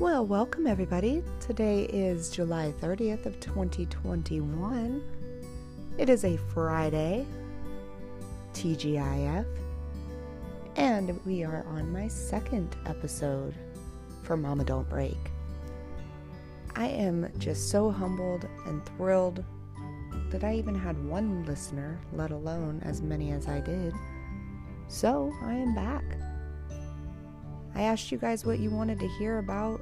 Well, welcome everybody. Today is July 30th of 2021. It is a Friday, TGIF, and we are on my second episode for Mama Don't Break. I am just so humbled and thrilled that I even had one listener, let alone as many as I did. So, I am back. I asked you guys what you wanted to hear about,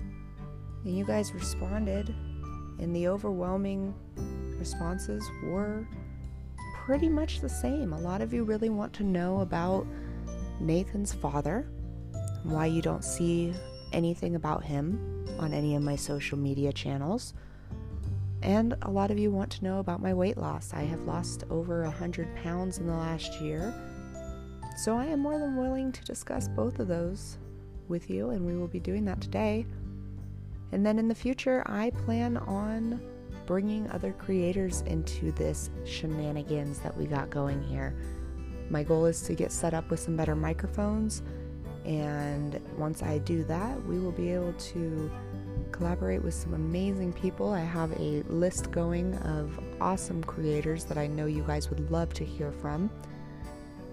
and you guys responded, and the overwhelming responses were pretty much the same. A lot of you really want to know about Nathan's father, why you don't see anything about him on any of my social media channels. And a lot of you want to know about my weight loss. I have lost over a hundred pounds in the last year. So I am more than willing to discuss both of those with you, and we will be doing that today. And then in the future, I plan on bringing other creators into this shenanigans that we got going here. My goal is to get set up with some better microphones, and once I do that, we will be able to collaborate with some amazing people. I have a list going of awesome creators that I know you guys would love to hear from,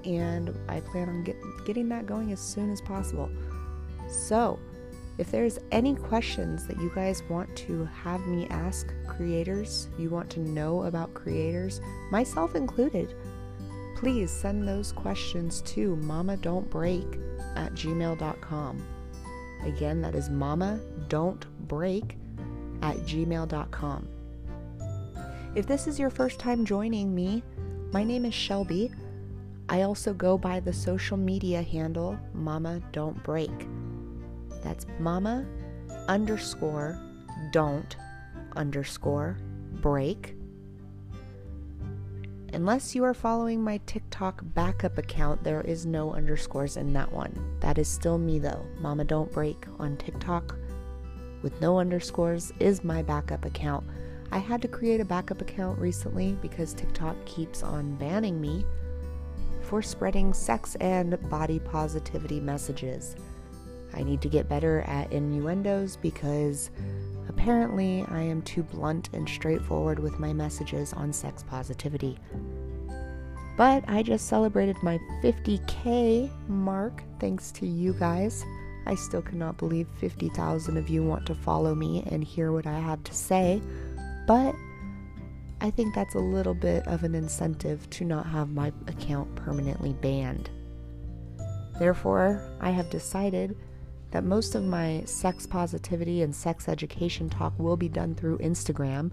and I plan on get, getting that going as soon as possible. So, if there's any questions that you guys want to have me ask creators, you want to know about creators, myself included, please send those questions to mama don't break at gmail.com. Again, that is mama don't break at gmail.com. If this is your first time joining me, my name is Shelby. I also go by the social media handle Mama Don't Break. That's mama underscore don't underscore break. Unless you are following my TikTok backup account, there is no underscores in that one. That is still me though. Mama Don't Break on TikTok with no underscores is my backup account. I had to create a backup account recently because TikTok keeps on banning me for spreading sex and body positivity messages. I need to get better at innuendos because apparently I am too blunt and straightforward with my messages on sex positivity. But I just celebrated my 50k mark thanks to you guys. I still cannot believe 50,000 of you want to follow me and hear what I have to say, but I think that's a little bit of an incentive to not have my account permanently banned. Therefore, I have decided that most of my sex positivity and sex education talk will be done through Instagram.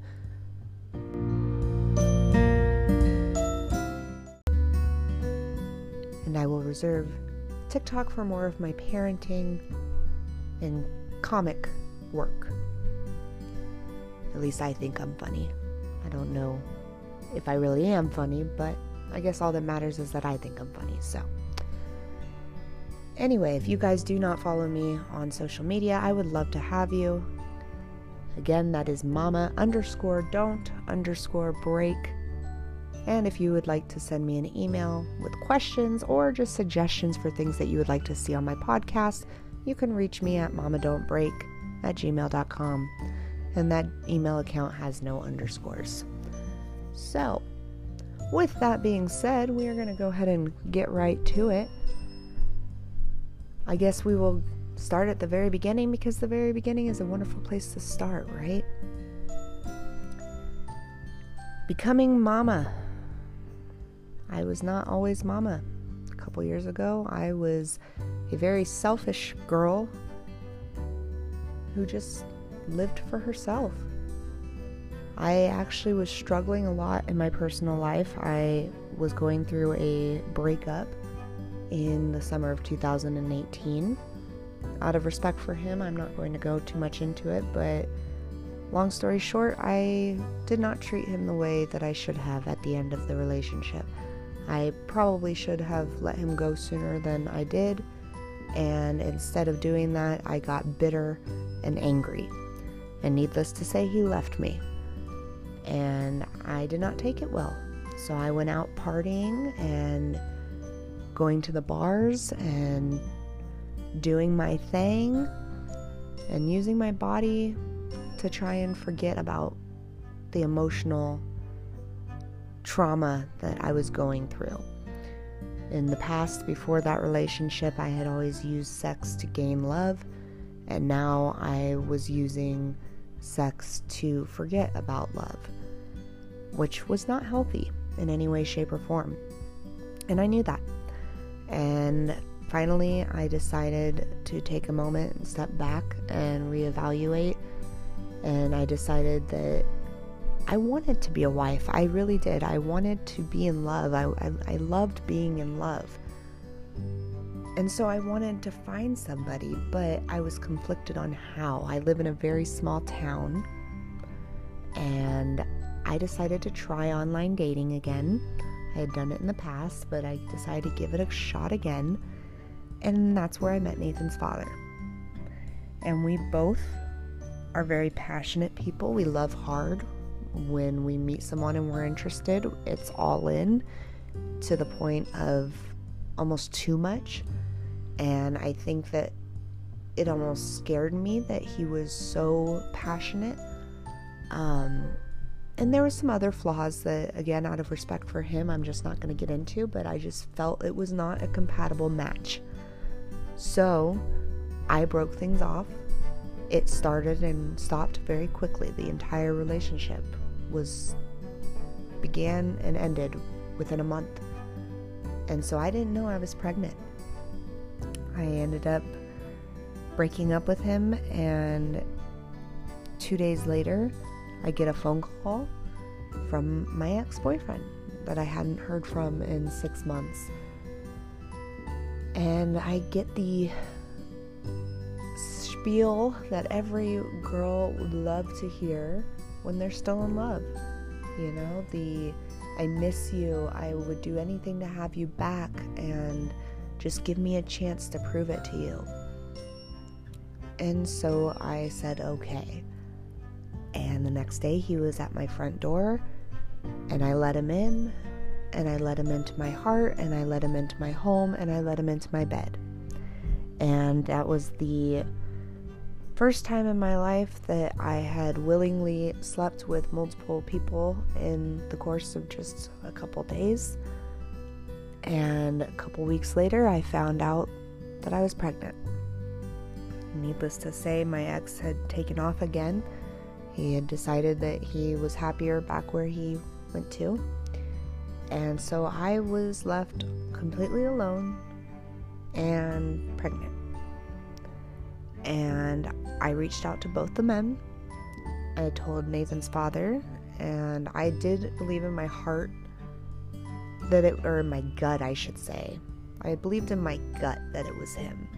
And I will reserve TikTok for more of my parenting and comic work. At least I think I'm funny. I don't know if I really am funny, but I guess all that matters is that I think I'm funny, so. Anyway, if you guys do not follow me on social media, I would love to have you. Again, that is mama underscore don't underscore break. And if you would like to send me an email with questions or just suggestions for things that you would like to see on my podcast, you can reach me at mamadon'tbreak at gmail.com. And that email account has no underscores. So, with that being said, we are going to go ahead and get right to it. I guess we will start at the very beginning because the very beginning is a wonderful place to start, right? Becoming mama. I was not always mama. A couple years ago, I was a very selfish girl who just lived for herself. I actually was struggling a lot in my personal life. I was going through a breakup in the summer of 2018. Out of respect for him, I'm not going to go too much into it, but long story short, I did not treat him the way that I should have at the end of the relationship. I probably should have let him go sooner than I did, and instead of doing that, I got bitter and angry. And needless to say, he left me. And I did not take it well. So I went out partying and going to the bars and doing my thing. and using my body to try and forget about the emotional trauma that I was going through. In the past, before that relationship, I had always used sex to gain love, and now I was using sex to forget about love, which was not healthy in any way, shape, or form. And I knew that. And finally, I decided to take a moment and step back and reevaluate. And I decided that I wanted to be a wife. I really did. I wanted to be in love. I, I, I, loved being in love. And so I wanted to find somebody, but I was conflicted on how. I live in a very small town, and I decided to try online dating again. I had done it in the past, but I decided to give it a shot again. And that's where I met Nathan's father. And we both are very passionate people. We love hard when we meet someone and we're interested, it's all in to the point of almost too much. And I think that it almost scared me that he was so passionate. Um, and there were some other flaws that, again, out of respect for him, I'm just not going to get into, but I just felt it was not a compatible match. So I broke things off. It started and stopped very quickly, the entire relationship was began and ended within a month. And so I didn't know I was pregnant. I ended up breaking up with him, and two days later, I get a phone call from my ex boyfriend that I hadn't heard from in six months. And I get the spiel that every girl would love to hear when they're still in love. You know, the I miss you, I would do anything to have you back, and just give me a chance to prove it to you. And so I said, okay. And the next day he was at my front door, and I let him in, and I let him into my heart, and I let him into my home, and I let him into my bed. And that was the first time in my life that I had willingly slept with multiple people in the course of just a couple days. And a couple weeks later, I found out that I was pregnant. Needless to say, my ex had taken off again. He had decided that he was happier back where he went to. And so I was left completely alone and pregnant. And I reached out to both the men. I told Nathan's father, and I did believe in my heart that it, or in my gut, I should say. I believed in my gut that it was him.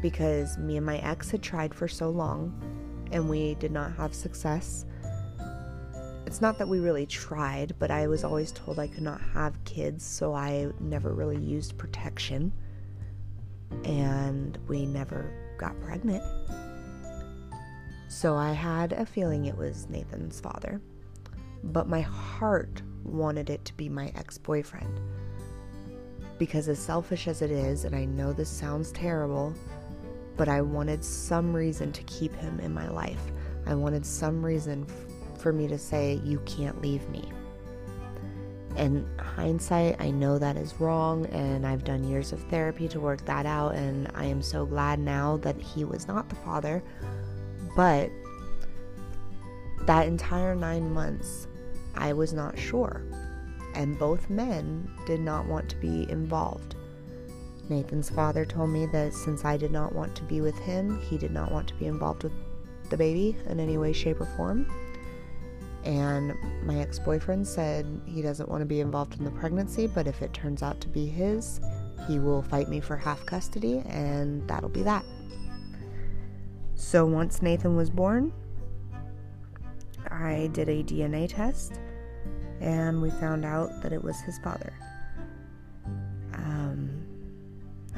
Because me and my ex had tried for so long and we did not have success. It's not that we really tried, but I was always told I could not have kids, so I never really used protection. And we never got pregnant. So I had a feeling it was Nathan's father. But my heart wanted it to be my ex boyfriend. Because, as selfish as it is, and I know this sounds terrible, but I wanted some reason to keep him in my life. I wanted some reason f- for me to say, You can't leave me. In hindsight, I know that is wrong, and I've done years of therapy to work that out, and I am so glad now that he was not the father. But that entire nine months, I was not sure, and both men did not want to be involved. Nathan's father told me that since I did not want to be with him, he did not want to be involved with the baby in any way, shape, or form. And my ex boyfriend said he doesn't want to be involved in the pregnancy, but if it turns out to be his, he will fight me for half custody, and that'll be that. So once Nathan was born, I did a DNA test, and we found out that it was his father.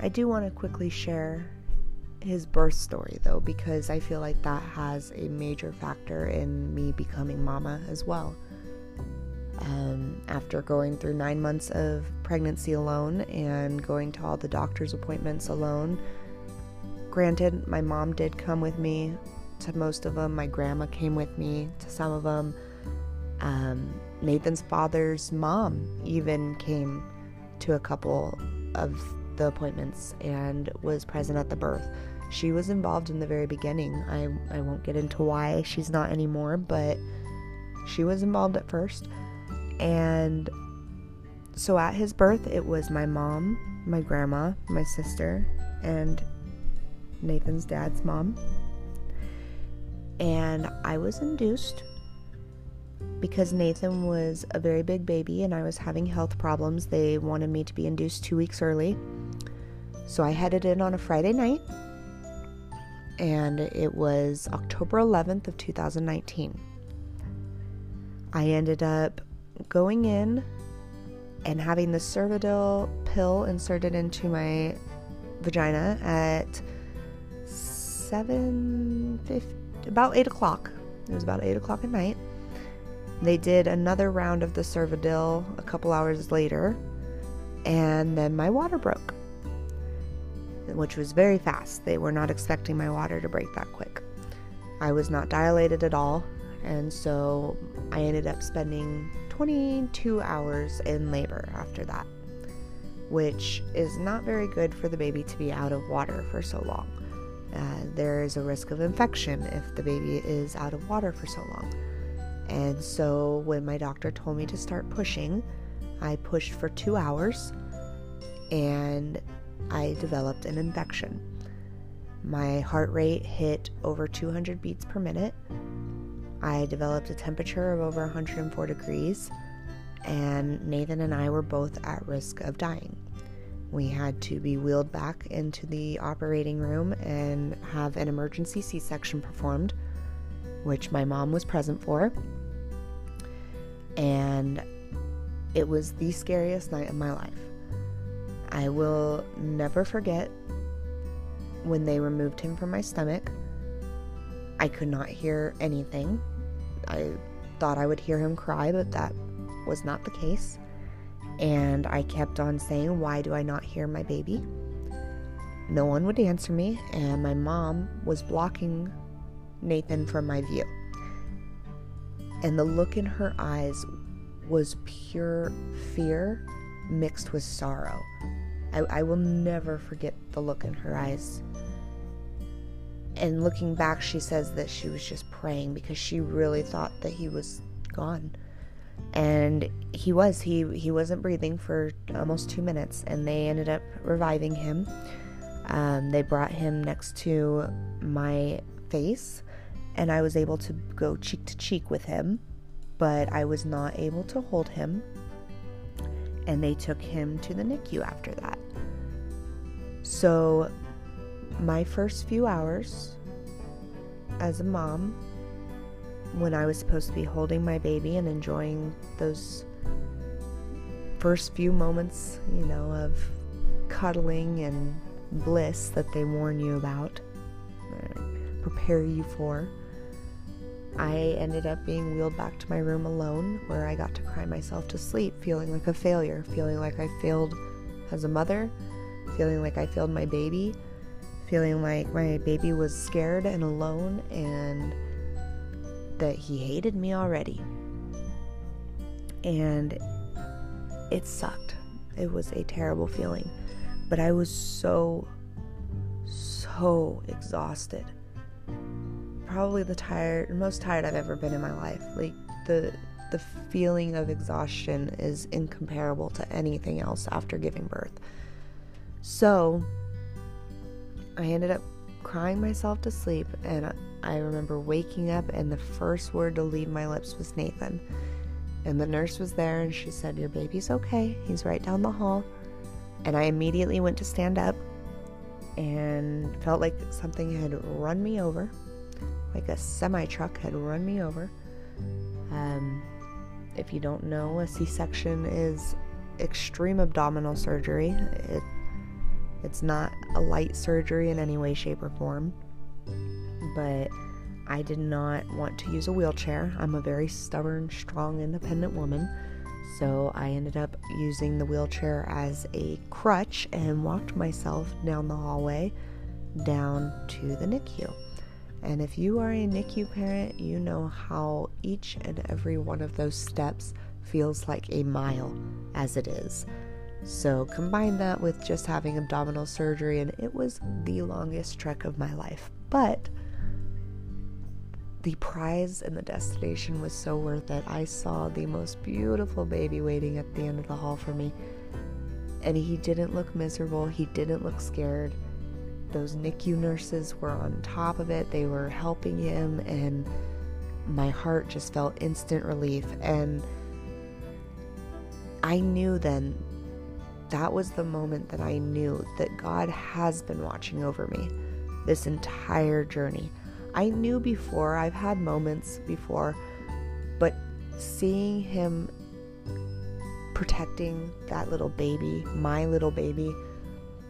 I do want to quickly share his birth story though because I feel like that has a major factor in me becoming mama as well. Um, after going through nine months of pregnancy alone and going to all the doctor's appointments alone, granted, my mom did come with me to most of them. My grandma came with me to some of them. Um, Nathan's father's mom even came to a couple of the appointments and was present at the birth. She was involved in the very beginning. I, I won't get into why she's not anymore, but she was involved at first. And so at his birth, it was my mom, my grandma, my sister, and Nathan's dad's mom. And I was induced because Nathan was a very big baby and I was having health problems. They wanted me to be induced two weeks early. So I headed in on a Friday night and it was October 11th of 2019. I ended up going in and having the Cervidil pill inserted into my vagina at 7.50, about 8 o'clock. It was about 8 o'clock at night. They did another round of the Cervidil a couple hours later, and then my water broke, which was very fast. They were not expecting my water to break that quick. I was not dilated at all, and so I ended up spending 22 hours in labor after that, which is not very good for the baby to be out of water for so long. Uh, there is a risk of infection if the baby is out of water for so long. And so when my doctor told me to start pushing, I pushed for two hours and I developed an infection. My heart rate hit over 200 beats per minute. I developed a temperature of over 104 degrees, and Nathan and I were both at risk of dying. We had to be wheeled back into the operating room and have an emergency C section performed, which my mom was present for. And it was the scariest night of my life. I will never forget when they removed him from my stomach. I could not hear anything. I thought I would hear him cry, but that was not the case. And I kept on saying, Why do I not hear my baby? No one would answer me, and my mom was blocking Nathan from my view. And the look in her eyes was pure fear mixed with sorrow. I, I will never forget the look in her eyes. And looking back, she says that she was just praying because she really thought that he was gone. And he was. He he wasn't breathing for almost two minutes, and they ended up reviving him. Um, they brought him next to my face, and I was able to go cheek to cheek with him, but I was not able to hold him. And they took him to the NICU after that. So my first few hours as a mom, when I was supposed to be holding my baby and enjoying those first few moments, you know, of cuddling and bliss that they warn you about, prepare you for, I ended up being wheeled back to my room alone where I got to cry myself to sleep, feeling like a failure, feeling like I failed as a mother, feeling like I failed my baby feeling like my baby was scared and alone and that he hated me already. And it sucked. It was a terrible feeling. But I was so, so exhausted. Probably the tired, most tired I've ever been in my life. Like the the feeling of exhaustion is incomparable to anything else after giving birth. So, I ended up crying myself to sleep, and I remember waking up, and the first word to leave my lips was Nathan. And the nurse was there, and she said, Your baby's okay. He's right down the hall. And I immediately went to stand up and felt like something had run me over, like a semi truck had run me over. Um, if you don't know, a C section is extreme abdominal surgery. It it's not a light surgery in any way, shape, or form. But I did not want to use a wheelchair. I'm a very stubborn, strong, independent woman. So I ended up using the wheelchair as a crutch and walked myself down the hallway down to the NICU. And if you are a NICU parent, you know how each and every one of those steps feels like a mile as it is. So combine that with just having abdominal surgery, and it was the longest trek of my life. But the prize and the destination was so worth it. I saw the most beautiful baby waiting at the end of the hall for me. And he didn't look miserable, he didn't look scared. Those NICU nurses were on top of it, they were helping him, and my heart just felt instant relief. And I knew then that was the moment that I knew that God has been watching over me this entire journey. I knew before, I've had moments before, but seeing Him protecting that little baby, my little baby,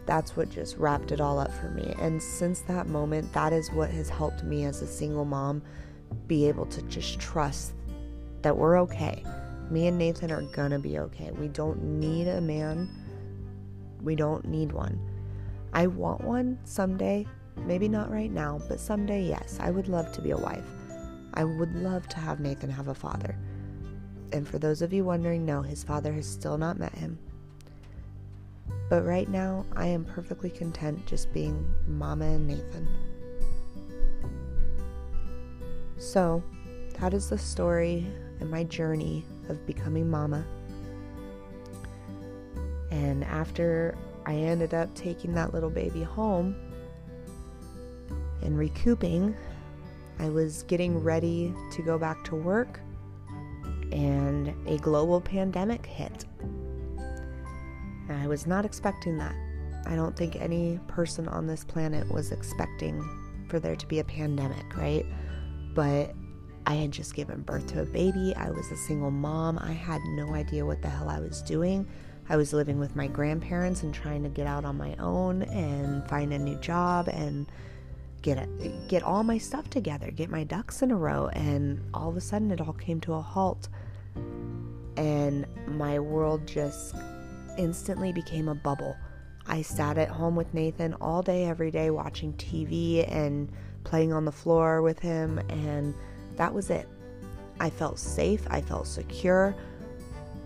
that's what just wrapped it all up for me. And since that moment, that is what has helped me as a single mom be able to just trust that we're okay. Me and Nathan are gonna be okay. We don't need a man, we don't need one. I want one someday, maybe not right now, but someday, yes. I would love to be a wife. I would love to have Nathan have a father. And for those of you wondering, no, his father has still not met him. But right now, I am perfectly content just being Mama and Nathan. So, that is the story and my journey of becoming Mama. And after I ended up taking that little baby home and recouping, I was getting ready to go back to work, and a global pandemic hit. I was not expecting that. I don't think any person on this planet was expecting for there to be a pandemic, right? But I had just given birth to a baby. I was a single mom. I had no idea what the hell I was doing. I was living with my grandparents and trying to get out on my own and find a new job and get get all my stuff together, get my ducks in a row, and all of a sudden it all came to a halt. And my world just instantly became a bubble. I sat at home with Nathan all day, every day, watching TV and playing on the floor with him, and that was it. I felt safe, I felt secure,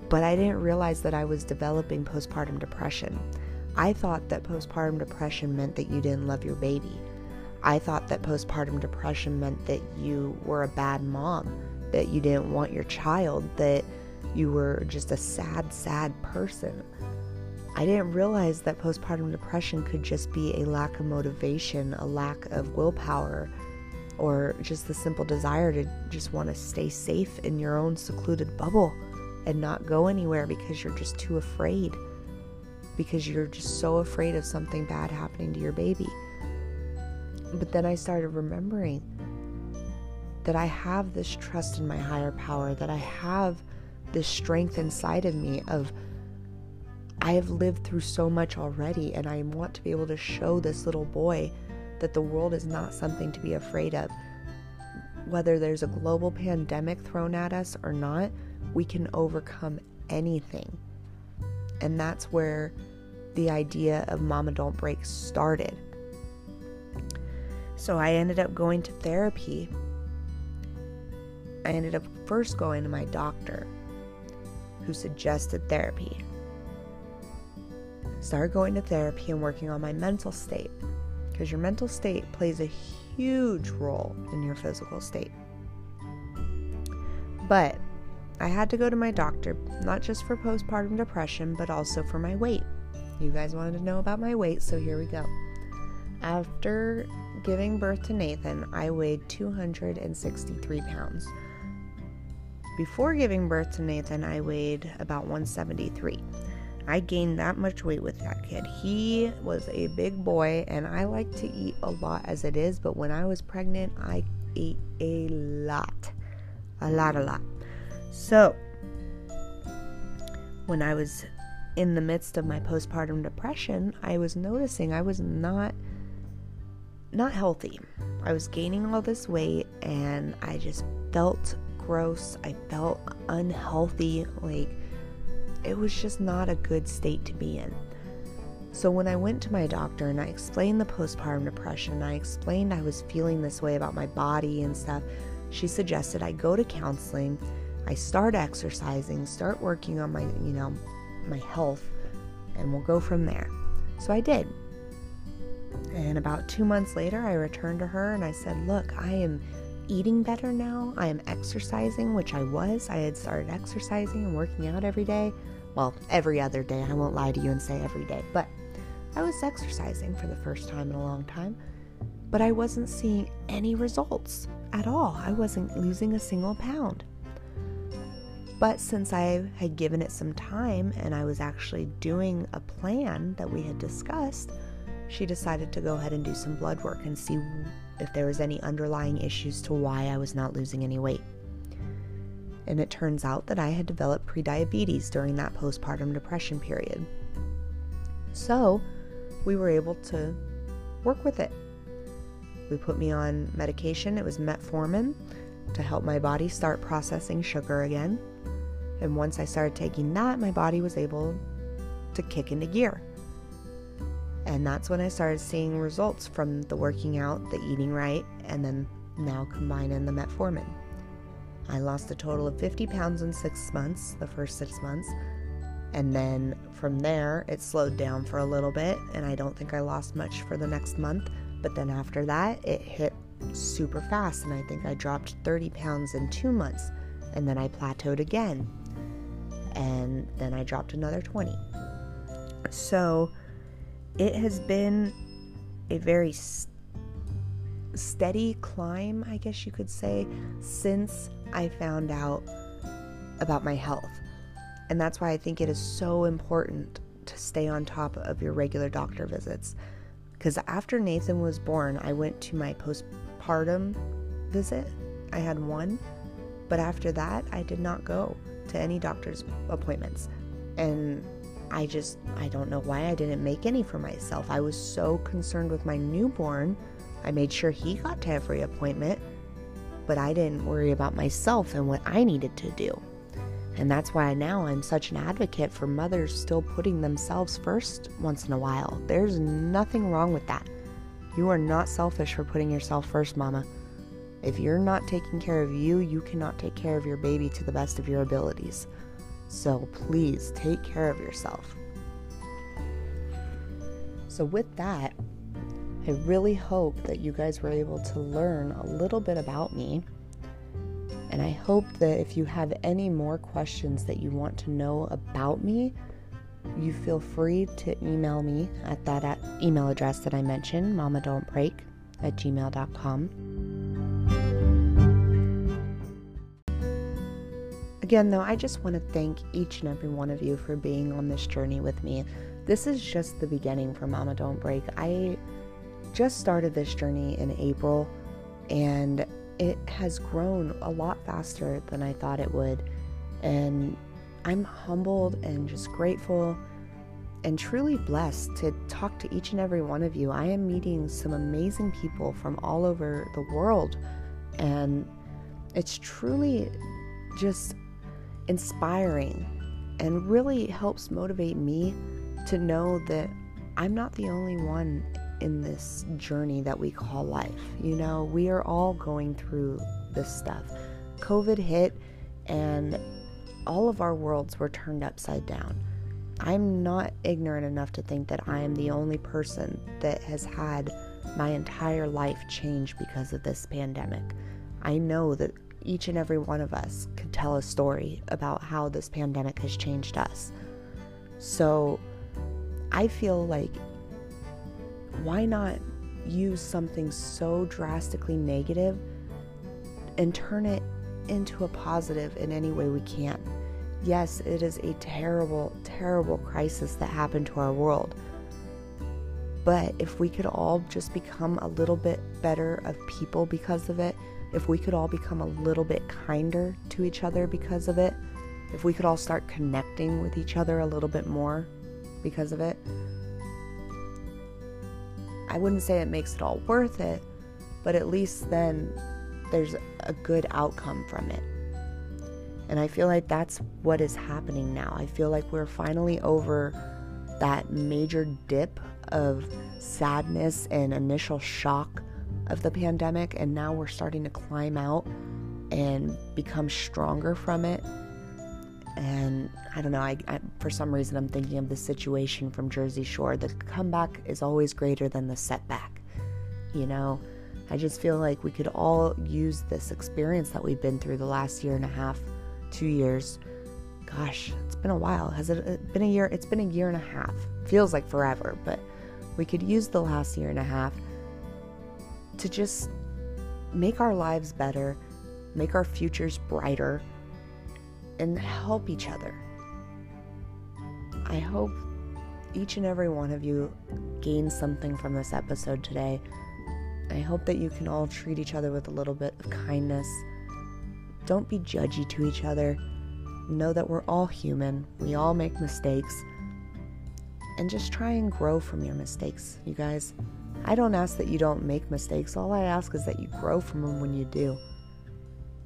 but I didn't realize that I was developing postpartum depression. I thought that postpartum depression meant that you didn't love your baby. I thought that postpartum depression meant that you were a bad mom, that you didn't want your child, that you were just a sad, sad person. I didn't realize that postpartum depression could just be a lack of motivation, a lack of willpower, or just the simple desire to just want to stay safe in your own secluded bubble and not go anywhere because you're just too afraid. Because you're just so afraid of something bad happening to your baby. But then I started remembering that I have this trust in my higher power, that I have this strength inside of me of I have lived through so much already and I want to be able to show this little boy that the world is not something to be afraid of. Whether there's a global pandemic thrown at us or not, we can overcome anything. And that's where the idea of Mama Don't Break started. So I ended up going to therapy. I ended up first going to my doctor who suggested therapy. Started going to therapy and working on my mental state because your mental state plays a huge role in your physical state. But I had to go to my doctor, not just for postpartum depression, but also for my weight. You guys wanted to know about my weight, so here we go. After giving birth to Nathan, I weighed 263 pounds. Before giving birth to Nathan, I weighed about 173. I gained that much weight with that kid. He was a big boy, and I like to eat a lot as it is, but when I was pregnant, I ate a lot. A lot, a lot. So, when I was in the midst of my postpartum depression, I was noticing I was not not healthy. I was gaining all this weight and I just felt gross. I felt unhealthy. Like it was just not a good state to be in. So when I went to my doctor and I explained the postpartum depression, and I explained I was feeling this way about my body and stuff, she suggested I go to counseling, I start exercising, start working on my, you know, my health, and we'll go from there. So I did. And about two months later, I returned to her and I said, Look, I am eating better now. I am exercising, which I was. I had started exercising and working out every day. Well, every other day. I won't lie to you and say every day, but I was exercising for the first time in a long time. But I wasn't seeing any results at all. I wasn't losing a single pound. But since I had given it some time and I was actually doing a plan that we had discussed, she decided to go ahead and do some blood work and see if there was any underlying issues to why I was not losing any weight. And it turns out that I had developed prediabetes during that postpartum depression period. So, we were able to work with it. We put me on medication, it was metformin to help my body start processing sugar again. And once I started taking that, my body was able to kick into gear. And that's when I started seeing results from the working out, the eating right, and then now combining the metformin. I lost a total of 50 pounds in six months, the first six months. And then from there, it slowed down for a little bit, and I don't think I lost much for the next month. But then after that, it hit super fast, and I think I dropped 30 pounds in two months. And then I plateaued again, and then I dropped another 20. So, it has been a very st- steady climb, I guess you could say, since I found out about my health. And that's why I think it is so important to stay on top of your regular doctor visits. Because after Nathan was born, I went to my postpartum visit. I had one, but after that, I did not go to any doctor's appointments. And I just, I don't know why I didn't make any for myself. I was so concerned with my newborn. I made sure he got to every appointment, but I didn't worry about myself and what I needed to do. And that's why now I'm such an advocate for mothers still putting themselves first once in a while. There's nothing wrong with that. You are not selfish for putting yourself first, mama. If you're not taking care of you, you cannot take care of your baby to the best of your abilities. So please take care of yourself. So, with that, I really hope that you guys were able to learn a little bit about me. And I hope that if you have any more questions that you want to know about me, you feel free to email me at that email address that I mentioned, mama don't break at gmail.com. Again, though, I just want to thank each and every one of you for being on this journey with me. This is just the beginning for Mama Don't Break. I just started this journey in April and it has grown a lot faster than I thought it would. And I'm humbled and just grateful and truly blessed to talk to each and every one of you. I am meeting some amazing people from all over the world, and it's truly just inspiring and really helps motivate me to know that I'm not the only one in this journey that we call life. You know, we are all going through this stuff. COVID hit and all of our worlds were turned upside down. I'm not ignorant enough to think that I am the only person that has had my entire life change because of this pandemic. I know that each and every one of us could tell a story about how this pandemic has changed us. So I feel like why not use something so drastically negative and turn it into a positive in any way we can? Yes, it is a terrible, terrible crisis that happened to our world. But if we could all just become a little bit better of people because of it, if we could all become a little bit kinder to each other because of it, if we could all start connecting with each other a little bit more because of it, I wouldn't say it makes it all worth it, but at least then there's a good outcome from it. And I feel like that's what is happening now. I feel like we're finally over that major dip of sadness and initial shock of the pandemic, and now we're starting to climb out and become stronger from it. And I don't know, I, I, for some reason, I'm thinking of the situation from Jersey Shore. The comeback is always greater than the setback. You know, I just feel like we could all use this experience that we've been through the last year and a half, two years. Gosh, it's been a while. Has it uh, been a year? It's been a year and a half. Feels like forever, but we could use the last year and a half to just make our lives better, make our futures brighter, and help each other. I hope each and every one of you gains something from this episode today. I hope that you can all treat each other with a little bit of kindness. Don't be judgy to each other. Know that we're all human, we all make mistakes. And just try and grow from your mistakes, you guys. I don't ask that you don't make mistakes, all I ask is that you grow from them when you do.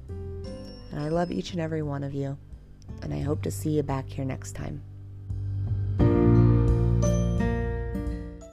And I love each and every one of you, and I hope to see you back here next time.